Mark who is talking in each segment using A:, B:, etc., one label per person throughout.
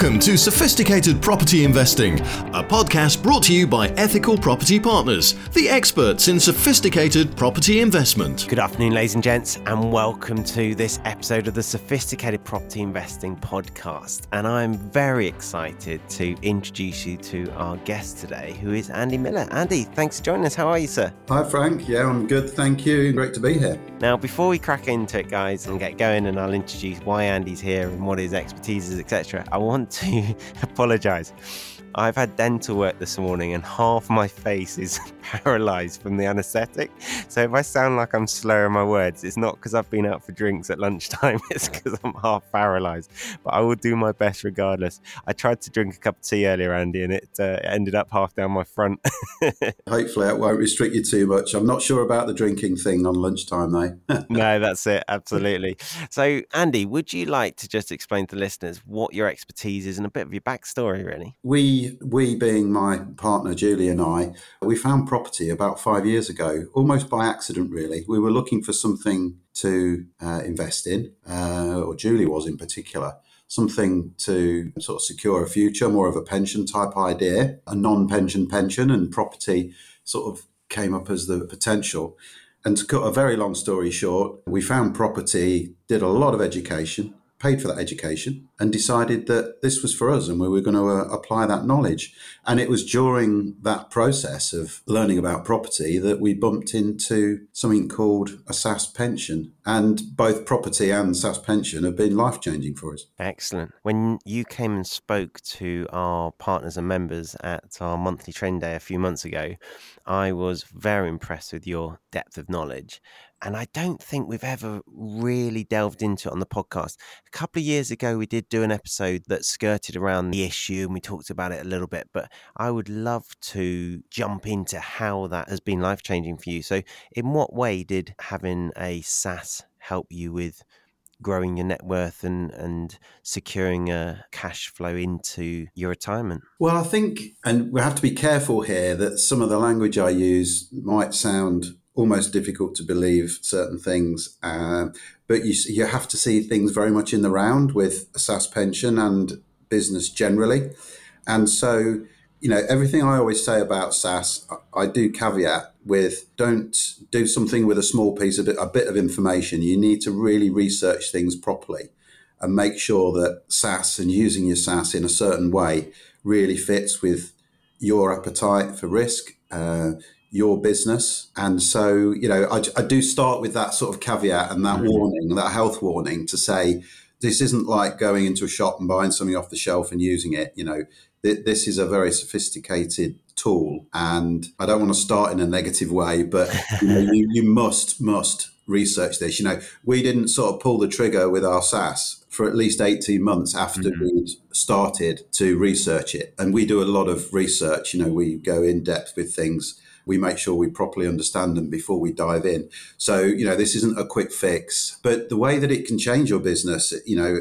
A: Welcome to Sophisticated Property Investing, a podcast brought to you by Ethical Property Partners, the experts in sophisticated property investment.
B: Good afternoon, ladies and gents, and welcome to this episode of the Sophisticated Property Investing Podcast. And I'm very excited to introduce you to our guest today, who is Andy Miller. Andy, thanks for joining us. How are you, sir?
C: Hi, Frank. Yeah, I'm good. Thank you. Great to be here.
B: Now, before we crack into it, guys, and get going, and I'll introduce why Andy's here and what his expertise is, etc., I want to apologize. I've had dental work this morning and half my face is paralyzed from the anesthetic. So if I sound like I'm slurring my words, it's not because I've been out for drinks at lunchtime, it's because I'm half paralyzed. But I will do my best regardless. I tried to drink a cup of tea earlier, Andy, and it uh, ended up half down my front.
C: Hopefully, it won't restrict you too much. I'm not sure about the drinking thing on lunchtime, though.
B: no, that's it. Absolutely. So, Andy, would you like to just explain to listeners what your expertise is and a bit of your backstory, really?
C: We we, being my partner Julie and I, we found property about five years ago, almost by accident, really. We were looking for something to uh, invest in, uh, or Julie was in particular, something to sort of secure a future, more of a pension type idea, a non pension pension, and property sort of came up as the potential. And to cut a very long story short, we found property, did a lot of education, paid for that education and decided that this was for us and we were going to uh, apply that knowledge. And it was during that process of learning about property that we bumped into something called a SSAS pension. And both property and SSAS pension have been life changing for us.
B: Excellent. When you came and spoke to our partners and members at our monthly training day a few months ago, I was very impressed with your depth of knowledge and I don't think we've ever really delved into it on the podcast. A couple of years ago, we did do an episode that skirted around the issue and we talked about it a little bit, but I would love to jump into how that has been life changing for you. So, in what way did having a SSAS help you with? growing your net worth and and securing a cash flow into your retirement
C: well i think and we have to be careful here that some of the language i use might sound almost difficult to believe certain things. Uh, but you you have to see things very much in the round with a SSAS pension and business generally. And so, you know, everything I always say about SSAS, I do caveat with don't do something with a small piece of a bit of information. You need to really research things properly and make sure that SSAS and using your SSAS in a certain way really fits with your appetite for risk, uh, your business. And so, you know, I, I, do start with that sort of caveat and that mm-hmm. warning, that health warning to say, this isn't like going into a shop and buying something off the shelf and using it. You know, th- this is a very sophisticated tool. And I don't want to start in a negative way, but you, know, you, you must, must research this. You know, we didn't sort of pull the trigger with our SSAS for at least 18 months after mm-hmm. we'd started to research it. And we do a lot of research. You know, we go in depth with things we make sure we properly understand them before we dive in. So, you know, this isn't a quick fix, but the way that it can change your business, you know,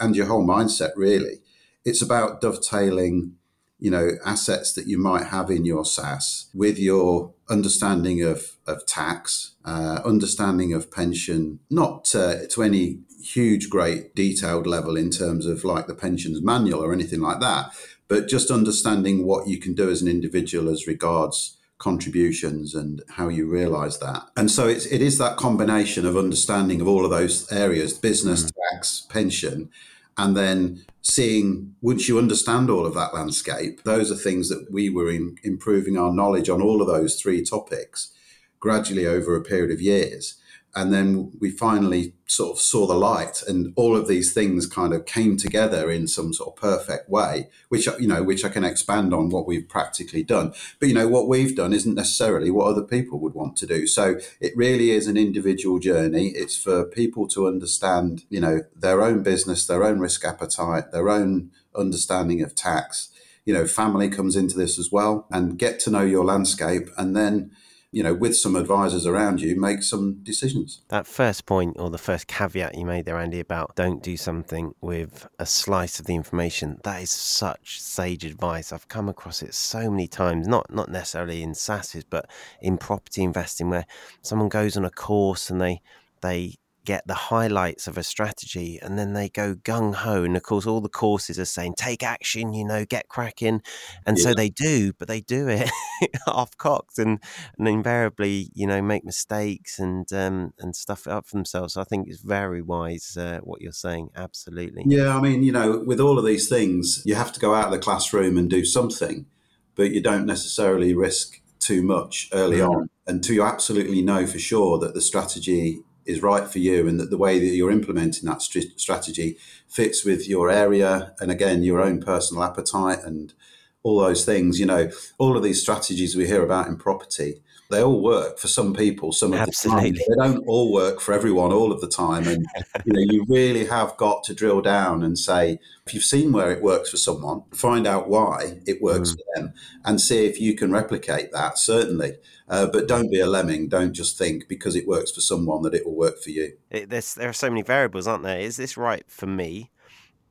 C: and your whole mindset really, it's about dovetailing, you know, assets that you might have in your SSAS with your understanding of, of tax, uh, understanding of pension, not uh, to any huge, great detailed level in terms of like the pensions manual or anything like that, but just understanding what you can do as an individual as regards contributions and how you realize that. And so it's, it is that combination of understanding of all of those areas business, mm. tax, pension, and then seeing once you understand all of that landscape, those are things that we were in, improving our knowledge on all of those three topics gradually over a period of years and then we finally sort of saw the light and all of these things kind of came together in some sort of perfect way which you know which i can expand on what we've practically done. But you know what we've done isn't necessarily what other people would want to do. So it really is an individual journey. It's for people to understand you know their own business their own risk appetite their own understanding of tax. You know family comes into this as well and get to know your landscape and then you know, with some advisors around you, make some decisions.
B: That first point or the first caveat you made there, Andy, about don't do something with a slice of the information, that is such sage advice. I've come across it so many times, not not necessarily in SSASes, but in property investing where someone goes on a course and they they get the highlights of a strategy and then they go gung ho. And of course, all the courses are saying, take action, you know, get cracking. And yeah. so they do, but they do it half cocked and, and invariably, you know, make mistakes and, um, and stuff it up for themselves. So I think it's very wise uh, what you're saying. Absolutely.
C: Yeah. I mean, you know, with all of these things, you have to go out of the classroom and do something, but you don't necessarily risk too much early mm-hmm. on until you absolutely know for sure that the strategy is right for you and that the way that you're implementing that st- strategy fits with your area and again your own personal appetite and all those things you know all of these strategies we hear about in property they all work for some people some of Absolutely. the time. They don't all work for everyone all of the time. And you know, you really have got to drill down and say, if you've seen where it works for someone, find out why it works mm. for them and see if you can replicate that, certainly. Uh, but don't be a lemming. Don't just think because it works for someone that it will work for you.
B: It, there are so many variables, aren't there? Is this right for me?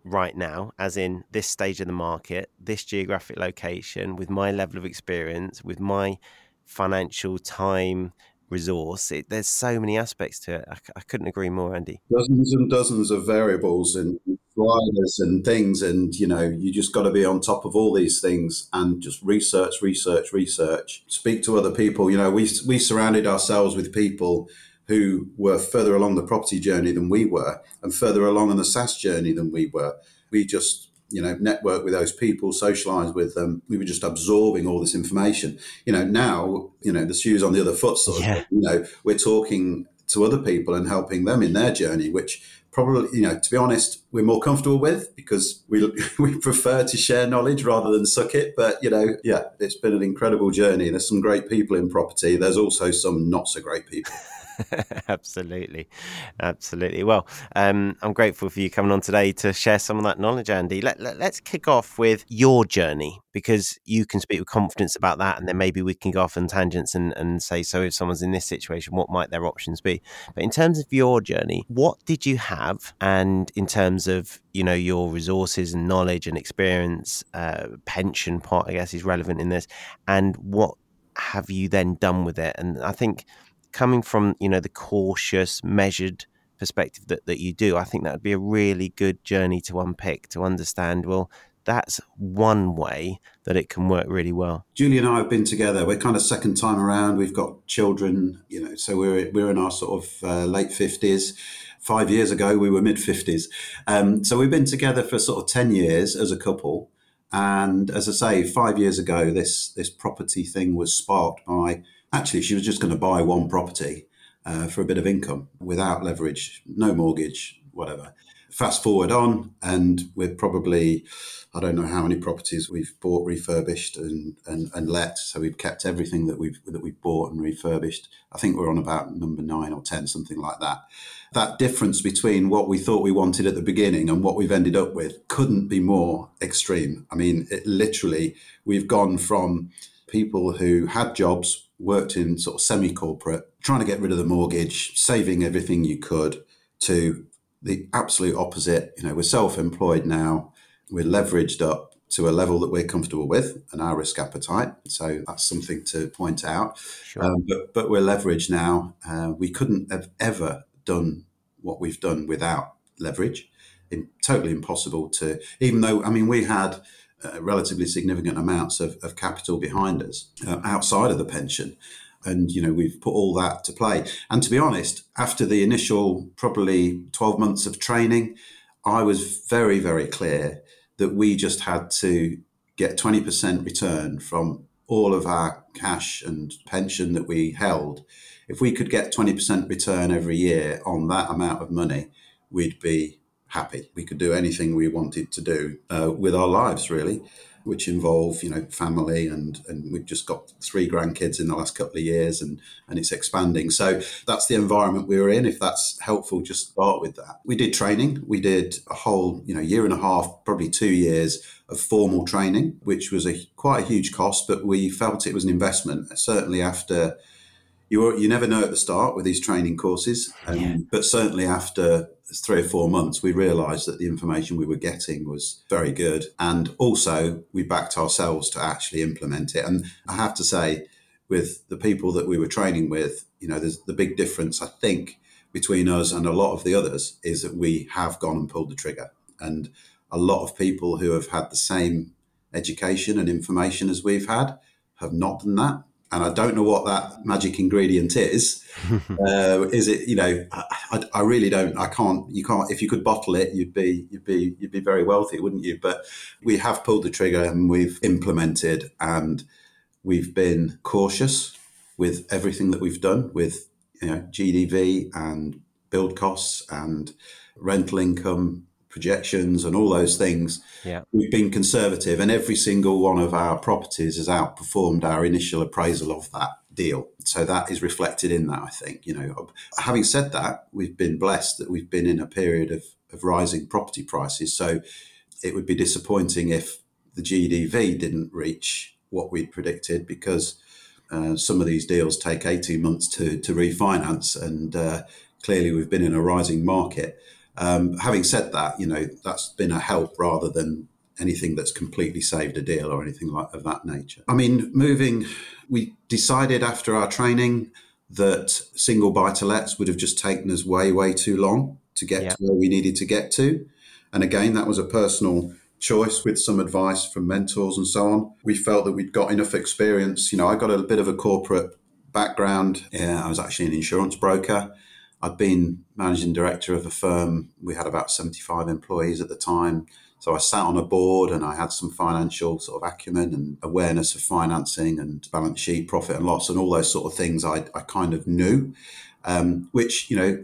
B: right now, as in this stage of the market, this geographic location, with my level of experience, with my financial time resource. It, there's so many aspects to it. I, I, couldn't agree more, Andy.
C: Dozens and dozens of variables and sliders and things, and you know, you just got to be on top of all these things and just research, research, research. Speak to other people. You know, we we surrounded ourselves with people who were further along the property journey than we were, and further along on the SSAS journey than we were. We just you know, network with those people, socialize with them. We were just absorbing all this information. You know, now, you know, the shoes on the other foot sort of, yeah. you know, we're talking to other people and helping them in their journey, which probably, you know, to be honest, we're more comfortable with because we we prefer to share knowledge rather than suck it. But you know, yeah, it's been an incredible journey. There's some great people in property. There's also some not so great people.
B: absolutely, absolutely. Well, um, I'm grateful for you coming on today to share some of that knowledge, Andy. Let, let, let's kick off with your journey because you can speak with confidence about that, and then maybe we can go off on tangents and, and say, so if someone's in this situation, what might their options be? But in terms of your journey, what did you have, and in terms of you know your resources and knowledge and experience, uh, pension part, I guess, is relevant in this, and what have you then done with it? And I think coming from you know the cautious, measured perspective that, that you do, I think that would be a really good journey to unpick to understand. Well, that's one way that it can work really well.
C: Julie and I have been together. We're kind of second time around. We've got children, you know, so we're we're in our sort of uh, late fifties. Five years ago, we were mid fifties. Um, so we've been together for sort of ten years as a couple. And as I say, five years ago, this this property thing was sparked by Actually, she was just going to buy one property uh, for a bit of income without leverage, no mortgage, whatever. Fast forward on, and we're probably, I don't know how many properties we've bought, refurbished, and, and, and let. So we've kept everything that we've that we've bought and refurbished. I think we're on about number nine or ten, something like that. That difference between what we thought we wanted at the beginning and what we've ended up with couldn't be more extreme. I mean, it literally, we've gone from people who had jobs worked in sort of semi corporate, trying to get rid of the mortgage, saving everything you could, to the absolute opposite. You know, we're self employed now, we're leveraged up to a level that we're comfortable with and our risk appetite. So that's something to point out. Sure. Um, but, but we're leveraged now. Uh, we couldn't have ever done what we've done without leverage. In, totally impossible to, even though, I mean, we had relatively significant amounts of, of capital behind us uh, outside of the pension. And, you know, we've put all that to play. And to be honest, after the initial probably 12 months of training, I was very, very clear that we just had to get 20% return from all of our cash and pension that we held. If we could get 20% return every year on that amount of money, we'd be happy. We could do anything we wanted to do uh, with our lives, really, which involve, you know, family and and we've just got three grandkids in the last couple of years, and and it's expanding. So that's the environment we were in. If that's helpful, just start with that. We did training. We did a whole, you know, year and a half, probably two years of formal training, which was a quite a huge cost, but we felt it was an investment. Certainly after you you never know at the start with these training courses, um, yeah. but certainly after three or four months, we realised that the information we were getting was very good, and also we backed ourselves to actually implement it. And I have to say, with the people that we were training with, you know, there's the big difference I think between us and a lot of the others is that we have gone and pulled the trigger. And a lot of people who have had the same education and information as we've had have not done that. And I don't know what that magic ingredient is. uh, is it, you know, I, I, really don't. I can't. You can't. If you could bottle it, you'd be, you'd be, you'd be very wealthy, wouldn't you? But we have pulled the trigger and we've implemented, and we've been cautious with everything that we've done with, you know, GDV and build costs and rental income projections and all those things.
B: Yeah.
C: We've been conservative, and every single one of our properties has outperformed our initial appraisal of that deal. So that is reflected in that, I think. You know, having said that, we've been blessed that we've been in a period of, of rising property prices. So it would be disappointing if the GDV didn't reach what we'd predicted because uh, some of these deals take 18 months to, to refinance, and uh, clearly we've been in a rising market. Um, having said that, you know that's been a help rather than anything that's completely saved a deal or anything like of that nature. I mean, moving, we decided after our training that single buy to lets would have just taken us way, way too long to get yeah. to where we needed to get to. And again, that was a personal choice with some advice from mentors and so on. We felt that we'd got enough experience. You know, I got a bit of a corporate background. Yeah, I was actually an insurance broker. I'd been managing director of a firm. We had about 75 employees at the time. So I sat on a board and I had some financial sort of acumen and awareness of financing and balance sheet, profit and loss, and all those sort of things I, I kind of knew, um, which, you know,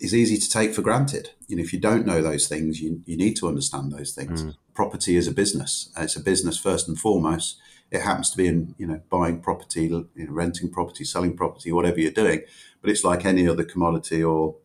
C: is easy to take for granted. You know, if you don't know those things, you, you need to understand those things. Mm. Property is a business. It's a business first and foremost. It happens to be in, you know, buying property, you know, renting property, selling property, whatever you're doing but it's like any other commodity or,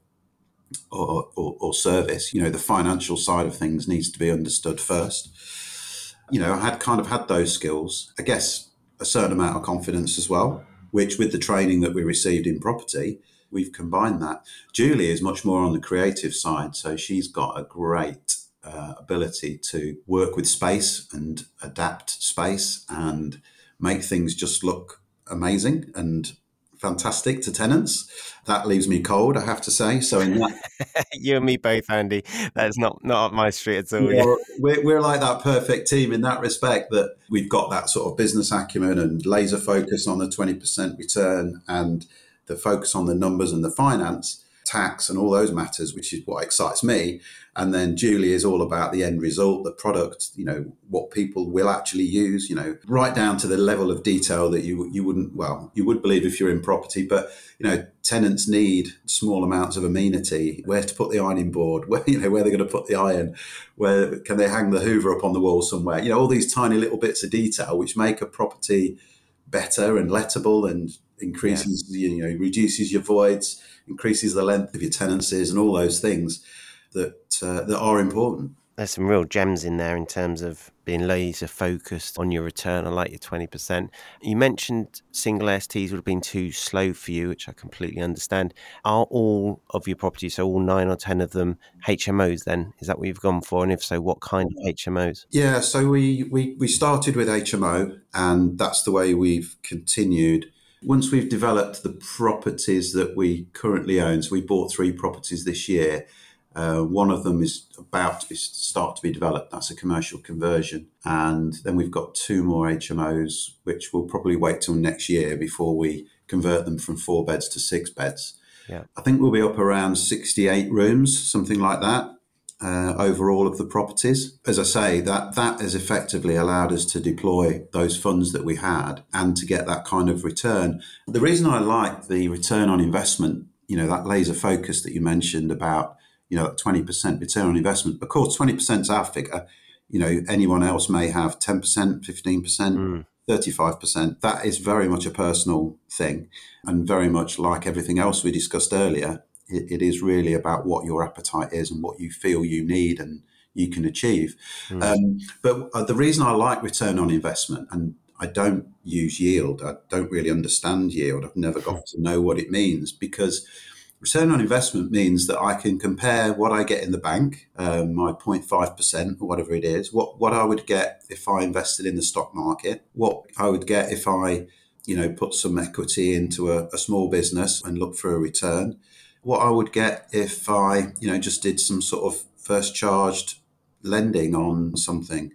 C: or, or, or service. You know, the financial side of things needs to be understood first. You know, I had kind of had those skills. I guess a certain amount of confidence as well, which with the training that we received in property, we've combined that. Julie is much more on the creative side, so she's got a great uh, ability to work with space and adapt space and make things just look amazing and fantastic to tenants. That leaves me cold, I have to say. So in that,
B: you and me both, Andy. That's not not up my street at all.
C: Yeah, we're, we're like that perfect team in that respect. That we've got that sort of business acumen and laser focus on the twenty percent return and the focus on the numbers and the finance tax and all those matters, which is what excites me. And then Julie is all about the end result, the product, you know, what people will actually use, you know, right down to the level of detail that you you wouldn't well, you would believe if you're in property, but you know, tenants need small amounts of amenity, where to put the ironing board, where you know, where they're going to put the iron, where can they hang the hoover up on the wall somewhere. You know, all these tiny little bits of detail which make a property better and lettable and increases yeah. you know reduces your voids increases the length of your tenancies and all those things that uh, that are important.
B: There's some real gems in there in terms of being laser focused on your return. I like your 20%. You mentioned single STs would have been too slow for you, which I completely understand. Are all of your properties, so all nine or 10 of them, HMOs then? Is that what you've gone for? And if so, what kind of HMOs?
C: Yeah, so we, we, we started with HMO, and that's the way we've continued once we've developed the properties that we currently own, so we bought three properties this year. Uh, one of them is about to start to be developed. That's a commercial conversion, and then we've got two more HMOs, which will probably wait till next year before we convert them from four beds to six beds.
B: Yeah.
C: I think we'll be up around 68 rooms, something like that uh, over all of the properties. As I say, that that has effectively allowed us to deploy those funds that we had and to get that kind of return. The reason I like the return on investment, you know, that laser focus that you mentioned about, you know, twenty percent return on investment. Of course, twenty percent is our figure. You know, anyone else may have ten percent, fifteen percent. Mm. 35%. That is very much a personal thing and very much like everything else we discussed earlier it, it is really about what your appetite is and what you feel you need and you can achieve. Mm. Um, but uh, the reason I like return on investment, and I don't use yield, I don't really understand yield, I've never got to know what it means because return on investment means that I can compare what I get in the bank, um, my 0.5% or whatever it is, what, what I would get if I invested in the stock market, what I would get if I you know, put some equity into a, a small business and look for a return what I would get if I, you know, just did some sort of first charged lending on something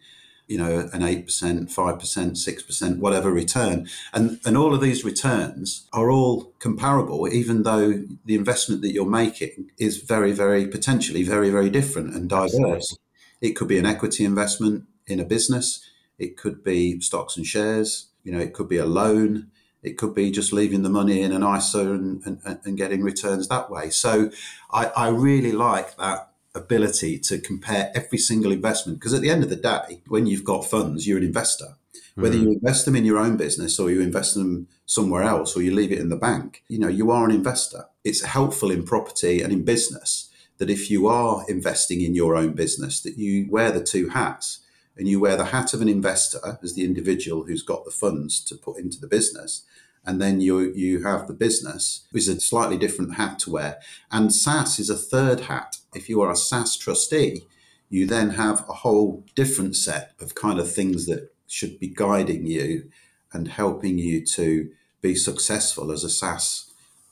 C: you know, an 8%, 5%, 6%, whatever return. And, and all of these returns are all comparable, even though the investment that you're making is very, very potentially very, very different and diverse. It could be an equity investment in a business, it could be stocks and shares, you know, it could be a loan. It could be just leaving the money in an ISA and, and, and getting returns that way. So I, I really like that ability to compare every single investment because at the end of the day when you've got funds you're an investor whether mm. you invest them in your own business or you invest them somewhere else or you leave it in the bank you know you are an investor it's helpful in property and in business that if you are investing in your own business that you wear the two hats and you wear the hat of an investor as the individual who's got the funds to put into the business and then you you have the business, which is a slightly different hat to wear. And SSAS is a third hat. If you are a SSAS trustee, you then have a whole different set of kind of things that should be guiding you and helping you to be successful as a SSAS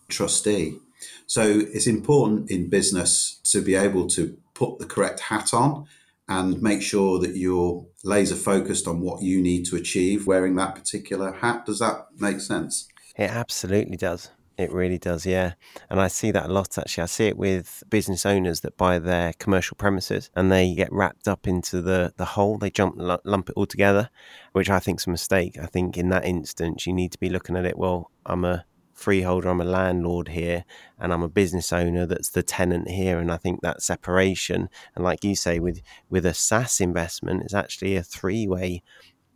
C: trustee. So it's important in business to be able to put the correct hat on and make sure that you're laser focused on what you need to achieve wearing that particular hat. Does that make sense?
B: It absolutely does. It really does, yeah. And I see that a lot actually. I see it with business owners that buy their commercial premises and they get wrapped up into the, the whole, they jump lump it all together, which I think is a mistake. I think in that instance, you need to be looking at it, well, I'm a freeholder, I'm a landlord here, and I'm a business owner that's the tenant here. And I think that separation, and like you say, with with a SSAS investment, it's actually a three way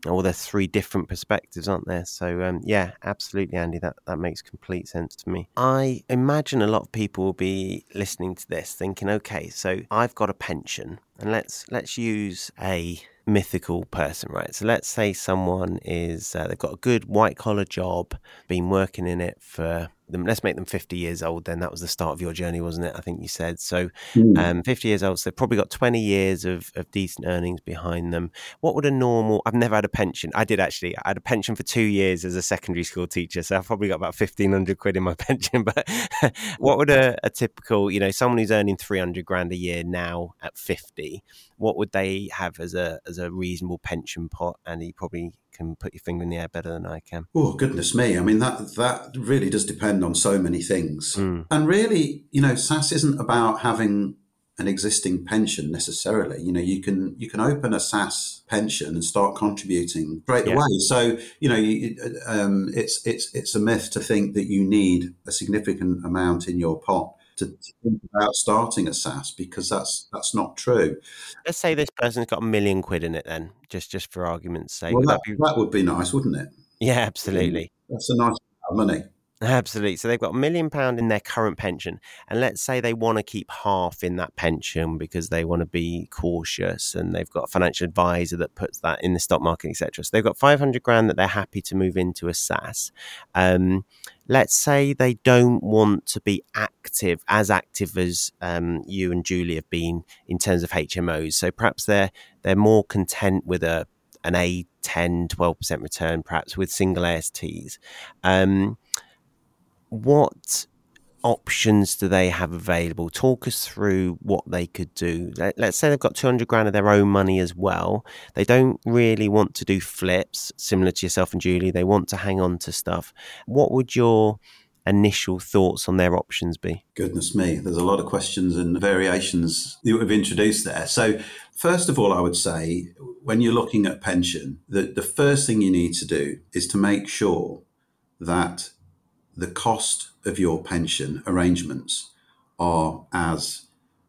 B: or there's three different perspectives, aren't there? So um, yeah, absolutely, Andy. That that makes complete sense to me. I imagine a lot of people will be listening to this, thinking, okay, so I've got a pension, and let's let's use a mythical person, right? So let's say someone is uh, they've got a good white collar job, been working in it for them. Let's make them fifty years old. Then that was the start of your journey, wasn't it? I think you said so. Mm. Um, fifty years old, so they've probably got twenty years of, of decent earnings behind them. What would a normal? I've never had a pension. I did actually. I had a pension for two years as a secondary school teacher, so I've probably got about fifteen hundred quid in my pension. But what would a, a typical, you know, someone who's earning three hundred grand a year now at fifty? What would they have as a as a reasonable pension pot? And you probably can put your finger in the air better than I can.
C: Oh goodness me! I mean that that really does depend on so many things, mm. and really, you know, SSAS isn't about having an existing pension necessarily. You know, you can you can open a SSAS pension and start contributing straight yeah. away. So you know, you, um, it's it's it's a myth to think that you need a significant amount in your pot to, to think about starting a SSAS because that's that's not true.
B: Let's say this person's got a million quid in it, then just just for argument's sake.
C: Well, would that, be... that, would be nice, wouldn't it?
B: Yeah, absolutely.
C: That's a nice amount of money.
B: Absolutely. So they've got a million pound in their current pension, and let's say they want to keep half in that pension because they want to be cautious, and they've got a financial advisor that puts that in the stock market, etc. So they've got five hundred grand that they're happy to move into a SSAS. Um, let's say they don't want to be active as active as um, you and Julie have been in terms of HMOs. So perhaps they're they're more content with a an A 10, 12% return, perhaps with single ASTs. Um, what options do they have available? Talk us through what they could do. Let, us say they've got 200 grand of their own money as well. They don't really want to do flips, similar to yourself and Julie. They want to hang on to stuff. What would your initial thoughts on their options be?
C: Goodness me, there's a lot of questions and variations that we've introduced there. So, first of all, I would say when you're looking at pension, the, the first thing you need to do is to make sure that the cost of your pension arrangements are as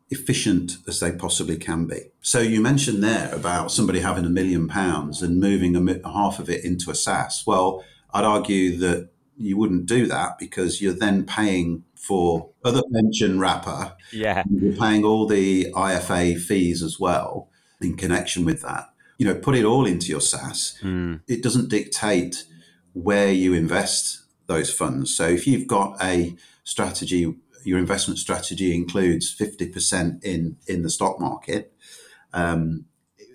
C: efficient as they possibly can be. So you mentioned there about somebody having a million pounds and moving a, half of it into a SSAS. Well, I'd argue that you wouldn't do that because you're then paying for other pension wrapper.
B: Yeah.
C: You're paying all the IFA fees as well in connection with that. You know, put it all into your SSAS. Mm. It doesn't dictate where you invest those funds. So if you've got a strategy, your investment strategy includes 50% in, in the stock market um,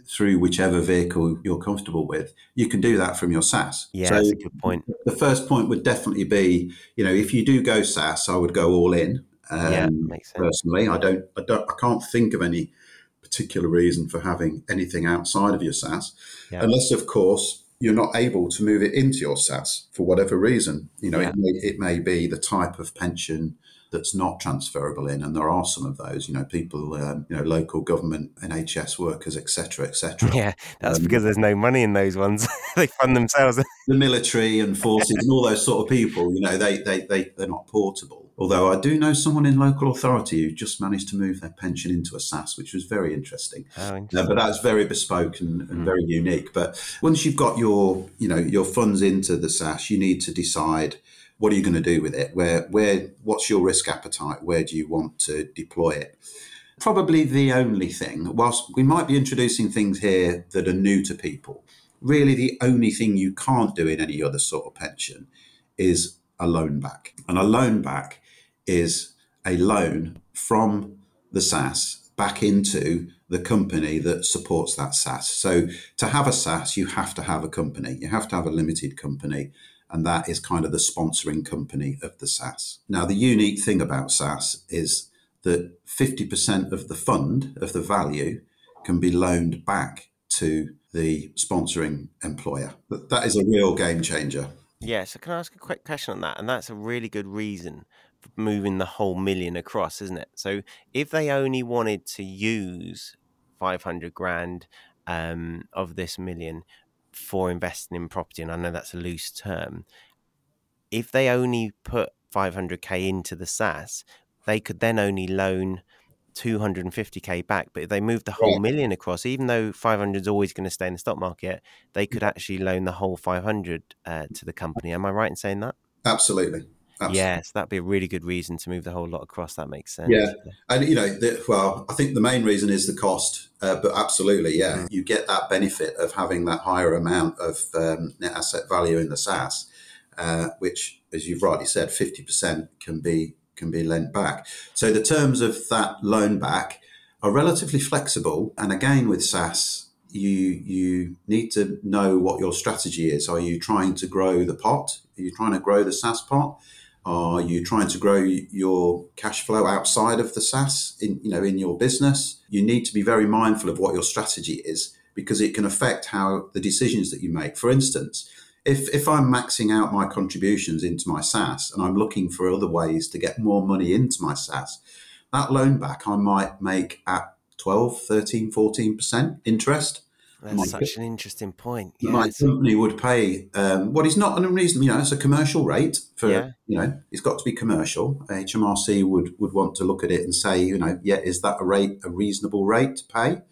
C: through whichever vehicle you're comfortable with, you can do that from your SSAS.
B: Yeah, so that's a good point.
C: The first point would definitely be, you know, if you do go SSAS, I would go all in Um,
B: Yeah, makes sense.
C: personally, I don't, I don't, I can't think of any particular reason for having anything outside of your SSAS,
B: Yeah.
C: unless, of course, you're not able to move it into your SSAS for whatever reason. You know,
B: Yeah.
C: it, may, it may be the type of pension that's not transferable in, and there are some of those. You know, people, um, you know, local government, NHS workers, etc., etc.
B: Yeah, that's
C: Um,
B: because there's no money in those ones. they fund themselves.
C: the military and forces and all those sort of people, you know, they, they, they, they're not portable. Although I do know someone in local authority who just managed to move their pension into a SSAS, which was very interesting.
B: Oh, interesting.
C: but that's very bespoke and, and
B: Mm.
C: very unique. But once you've got your, you know, your funds into the SSAS, you need to decide what are you going to do with it? Where, where, what's your risk appetite? Where do you want to deploy it? Probably the only thing, whilst we might be introducing things here that are new to people, really the only thing you can't do in any other sort of pension is a loan back. And a loan back is a loan from the SSAS back into the company that supports that SSAS. So to have a SSAS, you have to have a company. You have to have a limited company. And that is kind of the sponsoring company of the SSAS. Now, the unique thing about SSAS is that 50% of the fund, of the value, can be loaned back to the sponsoring employer. That is a real game changer.
B: Yeah, so can I ask a quick question on that? And that's a really good reason moving the whole million across, isn't it? So if they only wanted to use 500 grand um, of this million for investing in property, and I know that's a loose term, if they only put 500k into the SSAS, they could then only loan 250k back. But if they move the whole
C: Right.
B: million across, even though 500 is always going to stay in the stock market, they could actually loan the whole 500 uh, to the company. Am I right in saying that?
C: Absolutely. Absolutely.
B: Yes, that'd be a really good reason to move the whole lot across. That makes sense.
C: Yeah. And you know, the, well, I think the main reason is the cost, uh, but absolutely, yeah, you get that benefit of having that higher amount of um, net asset value in the SSAS, uh, which, as you've rightly said, fifty percent can be can be lent back. So the terms of that loan back are relatively flexible, and again with SSAS. You you need to know what your strategy is. Are you trying to grow the pot? Are you trying to grow the SSAS pot? Are you trying to grow your cash flow outside of the SSAS? in you know in your business? You need to be very mindful of what your strategy is because it can affect how the decisions that you make. For instance, if if I'm maxing out my contributions into my SSAS and I'm looking for other ways to get more money into my SSAS, that loan back I might make at 12, 13, 14% interest.
B: That's
C: My
B: such an interesting point.
C: My company would pay um, what is not an unreasonable, you know, it's a commercial rate for,
B: Yeah.
C: you know, it's got to be commercial. HMRC would, would want to look at it and say, you know, yeah, is that a rate, a reasonable rate to pay?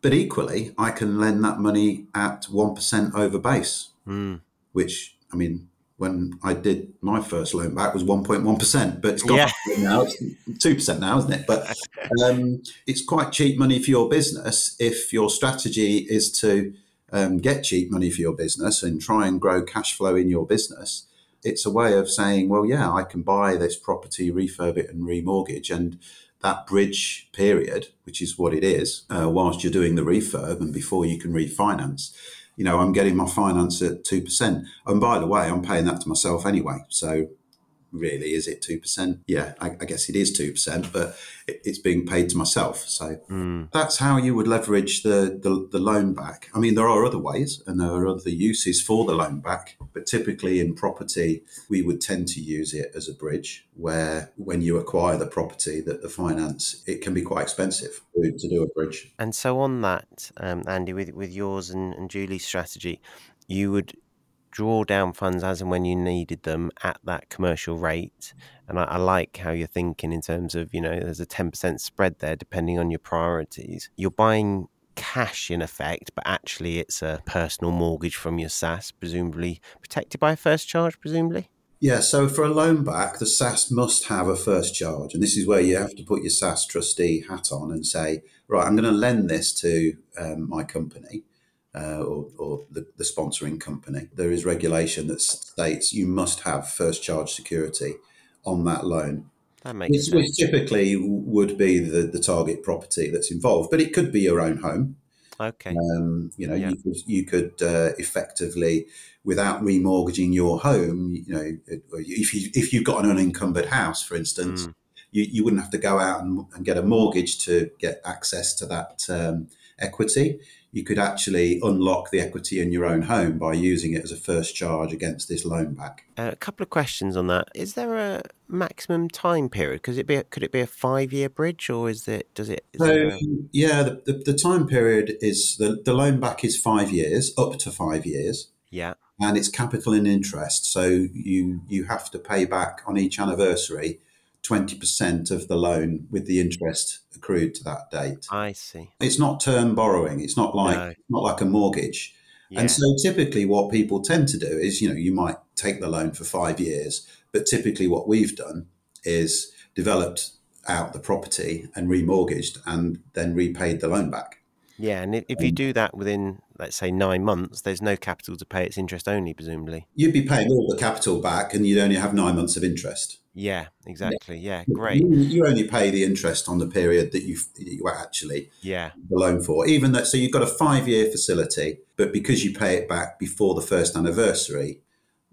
C: But equally, I can lend that money at 1% over base,
B: Mm.
C: which, I mean, when I did my first loan back was 1.1%, but it's gone
B: Yeah.
C: up now, it's 2% now, isn't it? But um, it's quite cheap money for your business if your strategy is to um, get cheap money for your business and try and grow cash flow in your business. It's a way of saying, well, yeah, I can buy this property, refurb it, and remortgage, and that bridge period, which is what it is, uh, whilst you're doing the refurb and before you can refinance, you know, I'm getting my finance at two percent. And by the way, I'm paying that to myself anyway. So really, is it two percent? Yeah, I, I guess it is two percent, but it, it's being paid to myself. So
B: Mm.
C: that's how you would leverage the, the the loan back. I mean, there are other ways and there are other uses for the loan back, but typically in property, we would tend to use it as a bridge. Where when you acquire the property, that the finance it can be quite expensive to, to do a bridge.
B: And so on that, um, Andy, with with yours and, and Julie's strategy, you would draw down funds as and when you needed them at that commercial rate. And I, I like how you're thinking in terms of, you know, there's a 10% spread there depending on your priorities. You're buying cash in effect, but actually it's a personal mortgage from your SSAS, presumably protected by a first charge, presumably.
C: Yeah, so for a loan back, the SSAS must have a first charge. And this is where you have to put your SSAS trustee hat on and say, right, I'm going to lend this to um, my company uh, or, or the, the sponsoring company. There is regulation that states you must have first charge security on that loan.
B: That makes
C: Which,
B: sense.
C: which typically would be the, the target property that's involved, but it could be your own home.
B: Okay.
C: Um, you know,
B: Yeah.
C: you could, you could uh, effectively, without remortgaging your home, you know, if you if you've got an unencumbered house, for instance,
B: Mm.
C: you, you wouldn't have to go out and, and get a mortgage to get access to that um, equity. You could actually unlock the equity in your own home by using it as a first charge against this loan back.
B: Uh, a couple of questions on that. Is there a maximum time period? Could it be a, could it be a five year bridge, or is it does it?
C: so a... yeah, the, the, the time period is the the loan back is five years, up to five years.
B: Yeah
C: and it's capital and interest. So you you have to pay back on each anniversary twenty percent of the loan with the interest accrued to that date.
B: I see.
C: It's not term borrowing. It's not like no. not like a mortgage. Yeah. And so typically what people tend to do is, you know, you might take the loan for five years, but typically what we've done is developed out the property and remortgaged and then repaid the loan back.
B: Yeah, and if you do that within, let's say, nine months, there's no capital to pay. It's interest only, presumably.
C: You'd be paying all the capital back, and you'd only have nine months of interest.
B: Yeah, exactly. Yeah, great.
C: You, you, only pay the interest on the period that you you actually
B: yeah
C: the loan for. Even that, so you've got a five year facility, but because you pay it back before the first anniversary,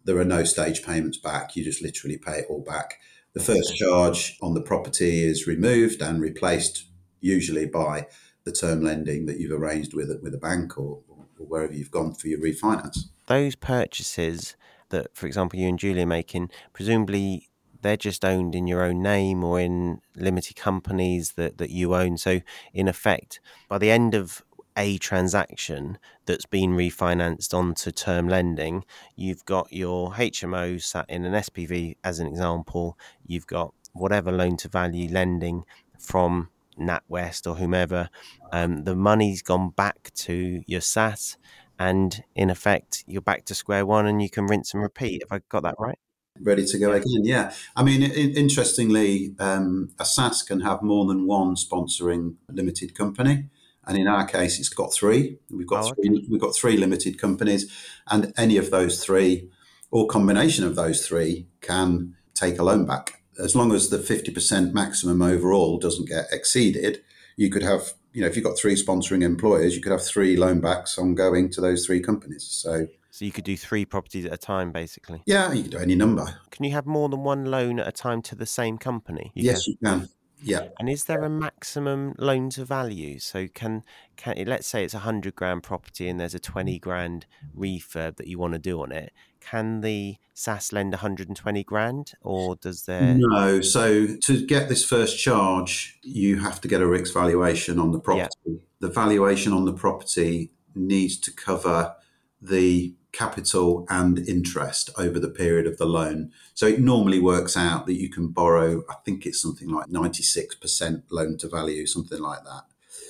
C: there are no stage payments back. You just literally pay it all back. The first charge on the property is removed and replaced, usually by the term lending that you've arranged with with a bank or, or wherever you've gone for your refinance.
B: Those purchases that, for example, you and Julie are making, presumably they're just owned in your own name or in limited companies that, that you own. So, in effect, by the end of a transaction that's been refinanced onto term lending, you've got your HMO sat in an SPV as an example, you've got whatever loan to value lending from NatWest or whomever, um, the money's gone back to your SSAS, and in effect, you're back to square one, and you can rinse and repeat. Have I got that right?
C: Ready to go again? Yeah. I mean, interestingly, um, a SSAS can have more than one sponsoring limited company, and in our case, it's got three. We've got oh, three. Okay. We've got three limited companies, and any of those three, or combination of those three, can take a loan back as long as the 50% maximum overall doesn't get exceeded, you could have, you know, if you've got three sponsoring employers, you could have three loan backs ongoing to those three companies. So,
B: so you could do three properties at a time, basically.
C: Yeah, you could do any number.
B: Can you have more than one loan at a time to the same company?
C: You yes, can. you can. Yeah.
B: And is there a maximum loan to value? So can can let's say it's a hundred grand property and there's a twenty grand refurb that you want to do on it. Can the SSAS lend 120 grand, or does there?
C: No. So to get this first charge, you have to get a RICS valuation on the property. Yeah. The valuation on the property needs to cover the capital and interest over the period of the loan. So it normally works out that you can borrow, I think it's something like 96% loan to value, something like that.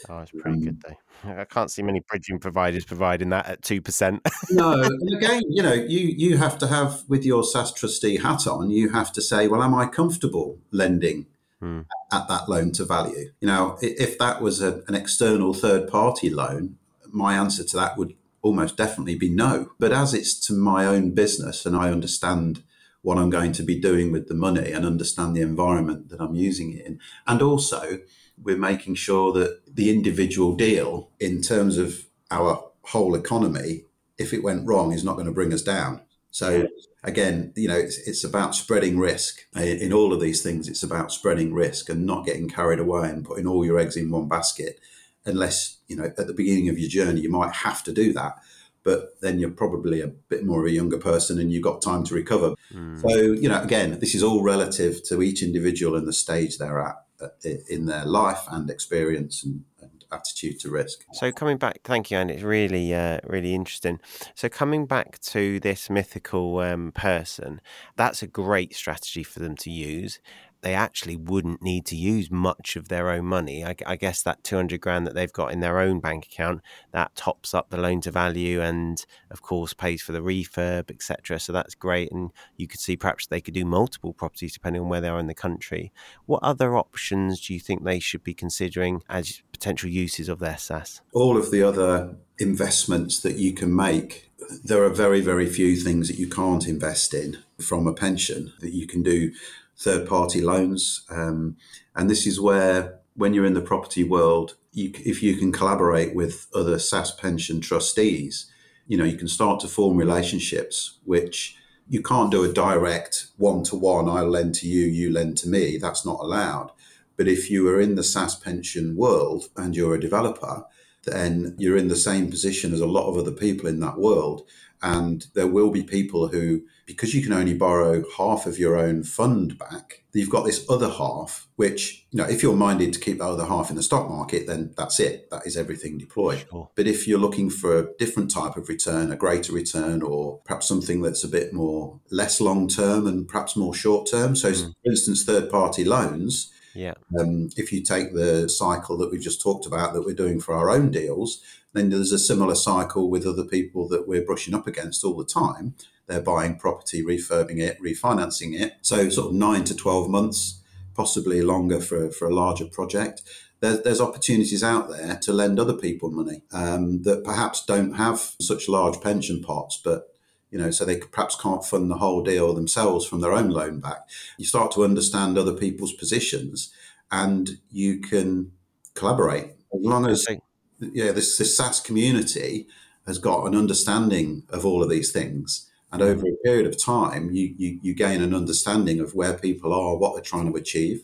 B: Oh, it's pretty um, good though. I can't see many bridging providers providing that at two percent.
C: no, and again, you know, you you have to have with your SSAS trustee hat on, you have to say, well, am I comfortable lending hmm. at that loan to value? You know, if that was a, an external third party loan, my answer to that would almost definitely be no. But as it's to my own business and I understand what I'm going to be doing with the money and understand the environment that I'm using it in. And also, we're making sure that the individual deal, in terms of our whole economy, if it went wrong, is not going to bring us down. So, again, you know, it's, it's about spreading risk. In all of these things, it's about spreading risk and not getting carried away and putting all your eggs in one basket unless you know at the beginning of your journey you might have to do that but then you're probably a bit more of a younger person and you've got time to recover. Mm. so you know again this is all relative to each individual and the stage they're at uh, in their life and experience and, and attitude to risk.
B: So coming back thank you and it's really uh, really interesting. So coming back to this mythical um, person that's a great strategy for them to use they actually wouldn't need to use much of their own money. I, I, guess that 200 grand that they've got in their own bank account that tops up the loan to value and, of course, pays for the refurb, etc. So that's great. And you could see perhaps they could do multiple properties depending on where they are in the country. What other options do you think they should be considering as potential uses of their SSAS?
C: All of the other investments that you can make. There are very, very few things that you can't invest in from a pension that you can do third party loans. Um, and this is where, when you're in the property world, you, if you can collaborate with other SSAS pension trustees, you know, you can start to form relationships which you can't do a direct one to one, I'll lend to you, you lend to me. That's not allowed. But if you are in the SSAS pension world and you're a developer, then you're in the same position as a lot of other people in that world. And there will be people who, because you can only borrow half of your own fund back, you've got this other half, which, you know, if you're minded to keep that other half in the stock market, then that's it. That is everything deployed. Sure. But if you're looking for a different type of return, a greater return, or perhaps something that's a bit more less long term and perhaps more short term. So, mm. for instance, third party loans.
B: Yeah.
C: Um, if you take the cycle that we just talked about that we're doing for our own deals, then there's a similar cycle with other people that we're brushing up against all the time. They're buying property, refurbing it, refinancing it. So, sort of nine to 12 months, possibly longer for, for a larger project. There's, there's opportunities out there to lend other people money um, that perhaps don't have such large pension pots, but you know, so they perhaps can't fund the whole deal themselves from their own loan back. You start to understand other people's positions, and you can collaborate as long as yeah, this, this SSAS community has got an understanding of all of these things. And over a period of time, you, you, you gain an understanding of where people are, what they're trying to achieve,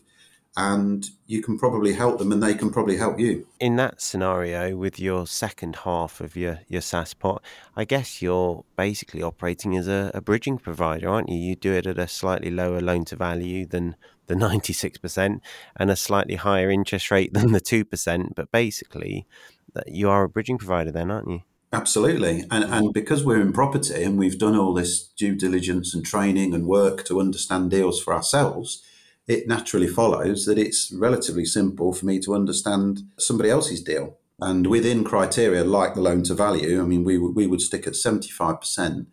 C: and you can probably help them and they can probably help you.
B: In that scenario, with your second half of your, your SSAS pot, I guess you're basically operating as a, a bridging provider, aren't you? You do it at a slightly lower loan to value than the 96% and a slightly higher interest rate than the 2%. But basically, that you are a bridging provider then, aren't you?
C: Absolutely. And, and because we're in property and we've done all this due diligence and training and work to understand deals for ourselves, it naturally follows that it's relatively simple for me to understand somebody else's deal. And within criteria like the loan to value, I mean, we, we would stick at 75%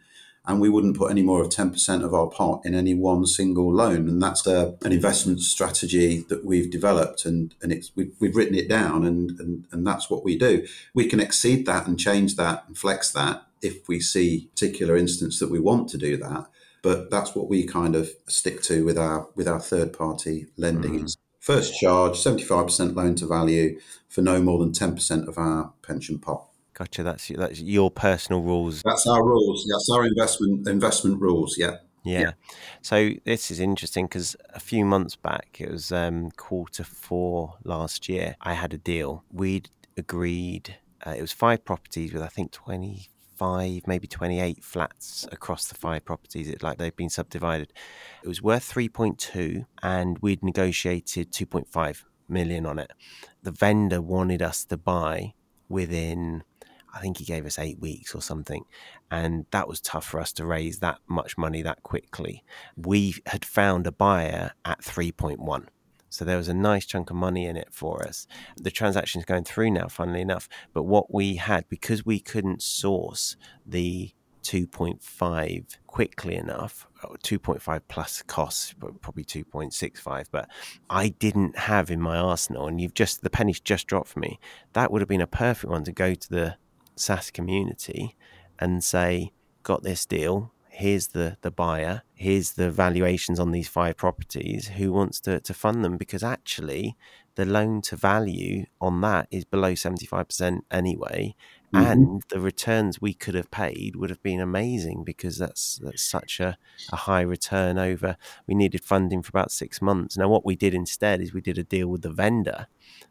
C: and we wouldn't put any more of 10% of our pot in any one single loan. And that's a, an investment strategy that we've developed and, and it's, we've, we've written it down and, and, and that's what we do. We can exceed that and change that and flex that if we see particular instance that we want to do that. But that's what we kind of stick to with our with our third party lending. Mm. First charge, 75% loan to value for no more than 10% of our pension pot.
B: Gotcha. That's that's your personal rules.
C: That's our rules. That's our investment investment rules. Yeah.
B: Yeah. yeah. So this is interesting because a few months back, it was um, quarter four last year. I had a deal. We'd agreed. Uh, it was five properties with I think twenty five, maybe twenty eight flats across the five properties. It like they've been subdivided. It was worth three point two, and we'd negotiated two point five million on it. The vendor wanted us to buy within I think he gave us eight weeks or something. And that was tough for us to raise that much money that quickly. We had found a buyer at 3.1. So there was a nice chunk of money in it for us. The transaction is going through now, funnily enough. But what we had, because we couldn't source the 2.5 quickly enough, 2.5 plus costs, probably 2.65, but I didn't have in my arsenal, and you've just, the penny's just dropped for me. That would have been a perfect one to go to the SSAS community and say, got this deal. Here's the, the buyer. Here's the valuations on these five properties. Who wants to, to fund them? Because actually, the loan to value on that is below 75% anyway. Mm-hmm. And the returns we could have paid would have been amazing because that's that's such a, a high return over. We needed funding for about six months. Now, what we did instead is we did a deal with the vendor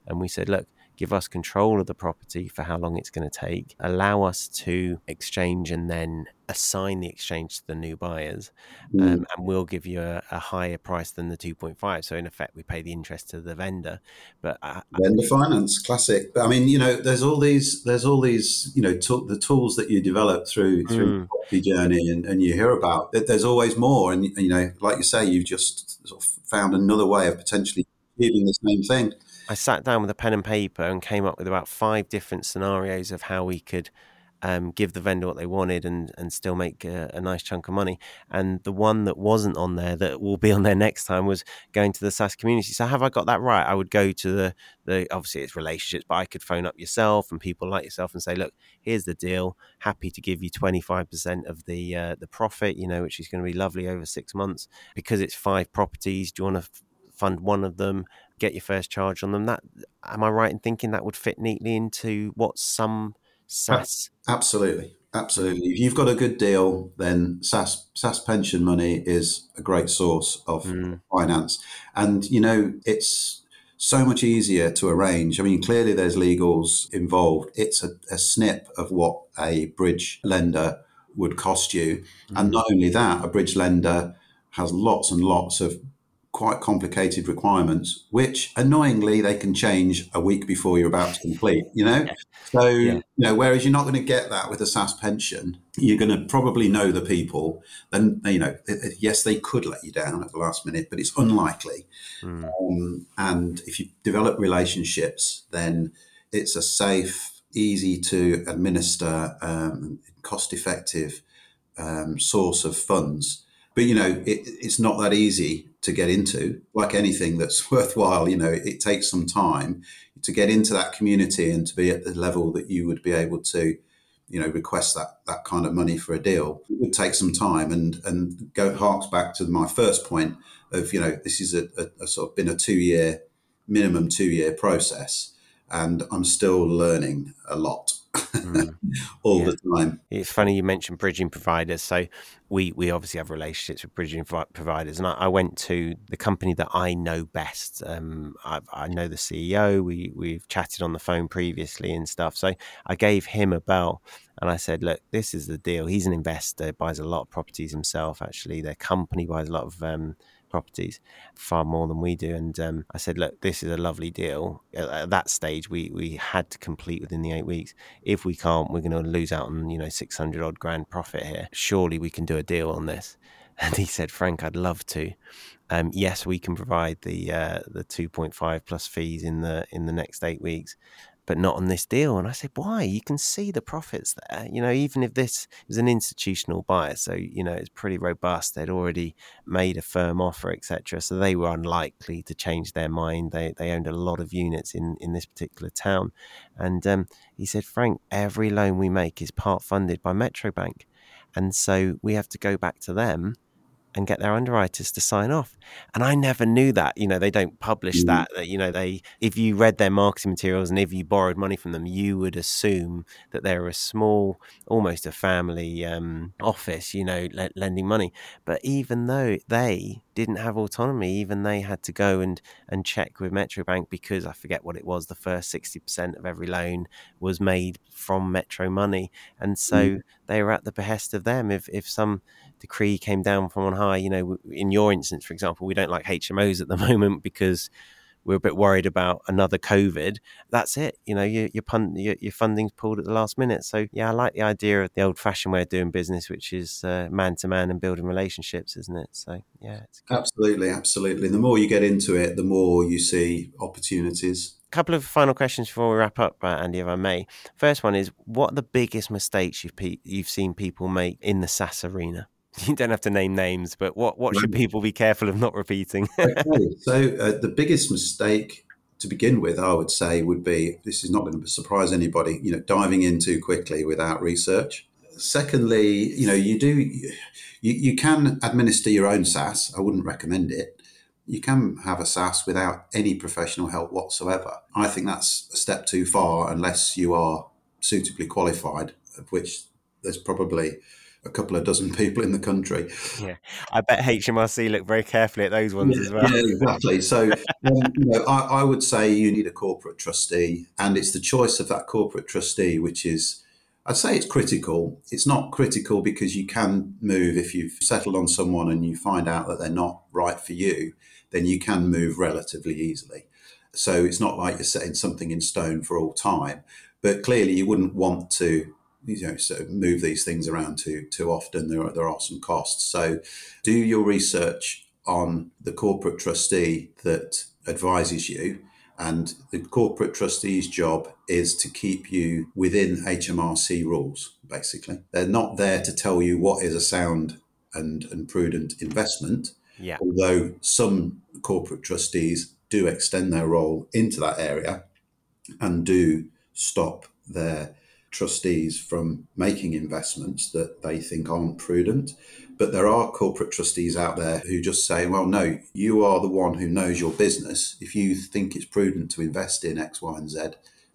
B: and we said, look, give us control of the property for how long it's going to take, allow us to exchange and then assign the exchange to the new buyers, mm. um, and we'll give you a, a, higher price than the 2.5. So in effect, we pay the interest to the vendor. But
C: uh, vendor finance, classic. But I mean, you know, there's all these, there's all these, you know, to, the tools that you develop through through mm. property journey, and, and you hear about. There's always more, and you know, like you say, you've just sort of found another way of potentially achieving the same thing.
B: I sat down with a pen and paper and came up with about five different scenarios of how we could um, give the vendor what they wanted and, and still make a, a, nice chunk of money. And the one that wasn't on there that will be on there next time was going to the SSAS community. So have I got that right? I would go to the, the obviously it's relationships, but I could phone up yourself and people like yourself and say, look, here's the deal. Happy to give you 25% of the uh, the profit, you know, which is going to be lovely over six months because it's five properties. Do you want to fund one of them get your first charge on them. That am I right in thinking that would fit neatly into what some SSAS
C: absolutely Absolutely. If you've got a good deal, then SSAS, SSAS pension money is a great source of mm. finance. And, you know, it's so much easier to arrange. I mean, clearly there's legals involved. It's a, a snip of what a bridge lender would cost you. Mm. And not only that, a bridge lender has lots and lots of quite complicated requirements, which annoyingly they can change a week before you're about to complete, you know? So, yeah. you know, whereas you're not going to get that with a SSAS pension, you're going to probably know the people. Then, you know, yes, they could let you down at the last minute, but it's unlikely. Mm. Um, and if you develop relationships, then it's a safe, easy to administer, um, cost effective um, source of funds. But, you know, it, it's not that easy to get into. Like anything that's worthwhile, you know, it, takes some time to get into that community and to be at the level that you would be able to, you know, request that that kind of money for a deal. It would take some time and and go harks back to my first point of, you know, this is a, a, a sort of been a two year minimum two year process and I'm still learning a lot mm. all yeah. the time.
B: It's funny you mentioned bridging providers. So we we obviously have relationships with bridging providers, and I, I went to the company that I know best. Um, I, I, know the CEO. We we've chatted on the phone previously and stuff. So I gave him a bell. And I said, look, this is the deal. He's an investor, buys a lot of properties himself. Actually, their company buys a lot of um, properties, far more than we do. And um, I said, look, this is a lovely deal. At, at, that stage, we we had to complete within the eight weeks. If we can't, we're going to lose out on you know six hundred odd grand profit here. Surely we can do a deal on this. And he said, Frank, I'd love to. Um, yes, we can provide the uh, the 2.5 plus fees in the in the next eight weeks, but not on this deal. And I said, why? You can see the profits there. You know, even if this is an institutional buyer, so you know it's pretty robust. They'd already made a firm offer, etc. So they were unlikely to change their mind. They they owned a lot of units in in this particular town, and um, he said, Frank, every loan we make is part funded by Metro Bank, and so we have to go back to them and get their underwriters to sign off. And I never knew that. You know, they don't publish mm. that. You know, they if you read their marketing materials and if you borrowed money from them, you would assume that they're a small, almost a family um, office. You know, le- lending money. But even though they didn't have autonomy, even they had to go and and check with Metro Bank because I forget what it was. The first sixty percent of every loan was made from Metro money, and so mm. they were at the behest of them. If if some decree came down from on high. You know, in your instance, for example, we don't like HMOs at the moment because we're a bit worried about another COVID. That's it. You know, your your, pun, your, your funding's pulled at the last minute. So yeah, I like the idea of the old-fashioned way of doing business, which is man to man and building relationships, isn't it? So yeah,
C: absolutely, absolutely. The more you get into it, the more you see opportunities A
B: couple of final questions before we wrap up, uh, Andy, if I may. First one is: What are the biggest mistakes you've pe- you've seen people make in the SSAS arena? you don't have to name names, but what, what should people be careful of not repeating?
C: okay. So, uh, the biggest mistake to begin with, I would say, would be this is not going to surprise anybody, you know, diving in too quickly without research. Secondly, you know, you do, you, you can administer your own SSAS. I wouldn't recommend it. You can have a SSAS without any professional help whatsoever. I think that's a step too far unless you are suitably qualified, of which there's probably a couple of dozen people in the country.
B: Yeah, I bet HMRC look very carefully at those ones
C: yeah,
B: as well.
C: Yeah, exactly. So, um, you know, I, I, would say you need a corporate trustee, and it's the choice of that corporate trustee which is. I'd say it's critical. It's not critical because you can move if you've settled on someone and you find out that they're not right for you, then you can move relatively easily. So it's not like you're setting something in stone for all time. But clearly, you wouldn't want to you know so move these things around too too often. There are, there are some costs. So do your research on the corporate trustee that advises you. And the corporate trustee's job is to keep you within HMRC rules basically. They're not there to tell you what is a sound and, and prudent investment
B: yeah.
C: although some corporate trustees do extend their role into that area and do stop their trustees from making investments that they think aren't prudent. But there are corporate trustees out there who just say, well, no, you are the one who knows your business. If you think it's prudent to invest in X, Y, and Z,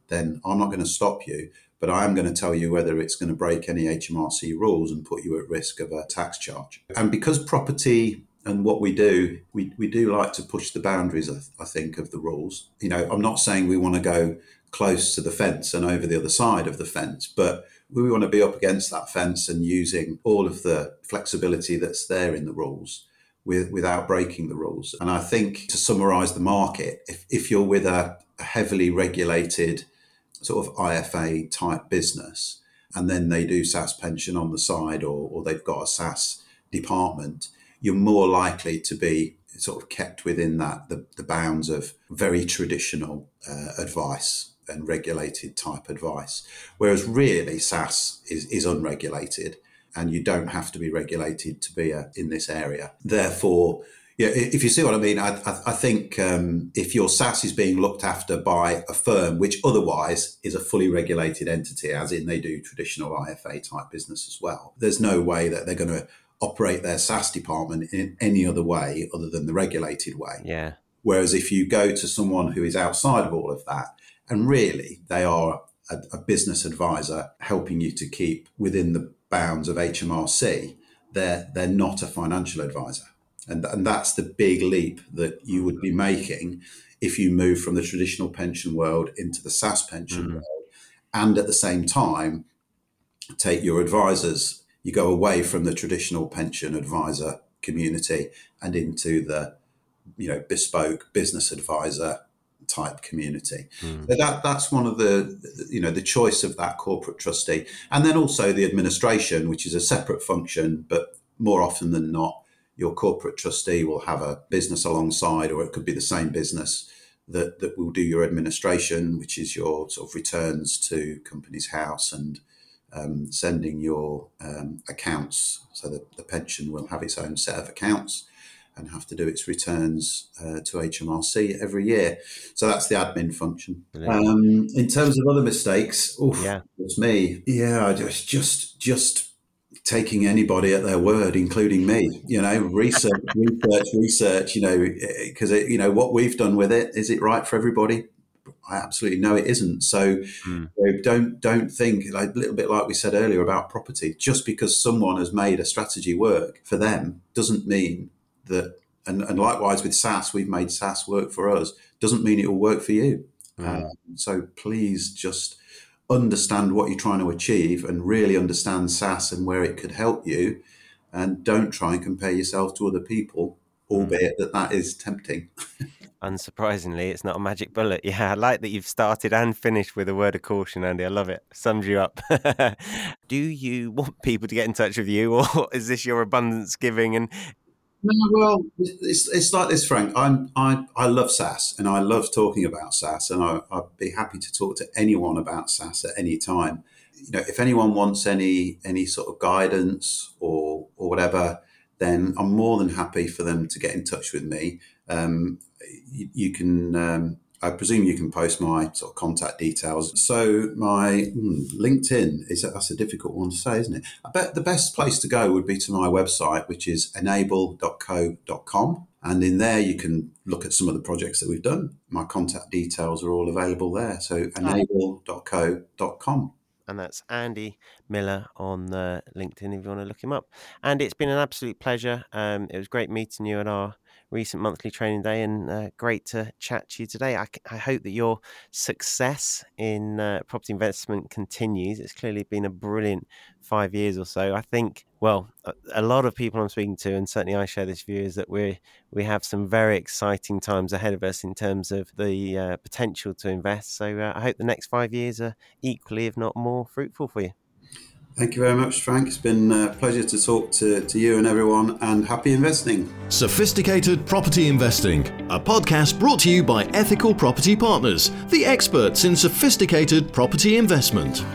C: then I'm not going to stop you, but I am going to tell you whether it's going to break any HMRC rules and put you at risk of a tax charge. And because property and what we do, we, we do like to push the boundaries, I, I think, of the rules. You know, I'm not saying we want to go close to the fence and over the other side of the fence, but we want to be up against that fence and using all of the flexibility that's there in the rules with, without breaking the rules. And I think to summarize the market, if, if you're with a, a heavily regulated sort of IFA type business, and then they do SSAS pension on the side or, or they've got a SSAS department, you're more likely to be sort of kept within that the, the bounds of very traditional uh, advice and regulated type advice. Whereas really SSAS is, is unregulated and you don't have to be regulated to be a, in this area. Therefore, yeah, if you see what I mean, I, I think um, if your SSAS is being looked after by a firm which otherwise is a fully regulated entity, as in they do traditional IFA type business as well, there's no way that they're going to operate their SSAS department in any other way other than the regulated way.
B: Yeah.
C: Whereas if you go to someone who is outside of all of that, and really they are a, a business advisor helping you to keep within the bounds of HMRC, they're they're not a financial advisor. And, and that's the big leap that you would be making if you move from the traditional pension world into the SSAS pension mm. world. And at the same time, take your advisors, you go away from the traditional pension advisor community and into the you know bespoke business advisor type community. Mm. So that that's one of the you know the choice of that corporate trustee, and then also the administration, which is a separate function, but more often than not, your corporate trustee will have a business alongside, or it could be the same business that that will do your administration, which is your sort of returns to Companies House and um, sending your um, accounts. So that the pension will have its own set of accounts and have to do its returns uh, to HMRC every year. So that's the admin function. Um, in terms of other mistakes, oof, yeah, it's me. Yeah, just just just taking anybody at their word, including me. You know, research, research, research. You know, because you know what we've done with it. Is it right for everybody? I absolutely know it isn't. So mm. you know, don't don't think like a little bit like we said earlier about property. Just because someone has made a strategy work for them doesn't mean that, and, and likewise with SSAS, we've made SSAS work for us, doesn't mean it will work for you. Mm. Um, so please just understand what you're trying to achieve and really understand SSAS and where it could help you. And don't try and compare yourself to other people, albeit that that is tempting.
B: Unsurprisingly, it's not a magic bullet. Yeah, I like that you've started and finished with a word of caution, Andy. I love it. Sums you up. Do you want people to get in touch with you, or is this your abundance giving and
C: no, well, it's, it's like this, Frank. I'm, I, I love SSAS and I love talking about SSAS, and I, I'd be happy to talk to anyone about SSAS at any time. You know, if anyone wants any any sort of guidance or or whatever, then I'm more than happy for them to get in touch with me. Um, you, you, can um, I presume you can post my sort of contact details. So my hmm, LinkedIn is a, that's a difficult one to say, isn't it? I bet the best place to go would be to my website, which is enable.co.com. And in there, you can look at some of the projects that we've done. My contact details are all available there. So enable.co.com
B: and that's Andy Miller on uh, LinkedIn if you want to look him up. And it's been an absolute pleasure. Um, it was great meeting you at our recent monthly training day and uh, great to chat to you today. I, I hope that your success in uh, property investment continues. It's clearly been a brilliant five years or so. I think, well, a, a lot of people I'm speaking to, and certainly I share this view, is that we we have some very exciting times ahead of us in terms of the uh, potential to invest. So uh, I hope the next five years are equally, if not more, fruitful for you.
C: Thank you very much, Frank. It's been a pleasure to talk to, to you and everyone, and happy investing.
A: Sophisticated Property Investing, a podcast brought to you by Ethical Property Partners, the experts in sophisticated property investment.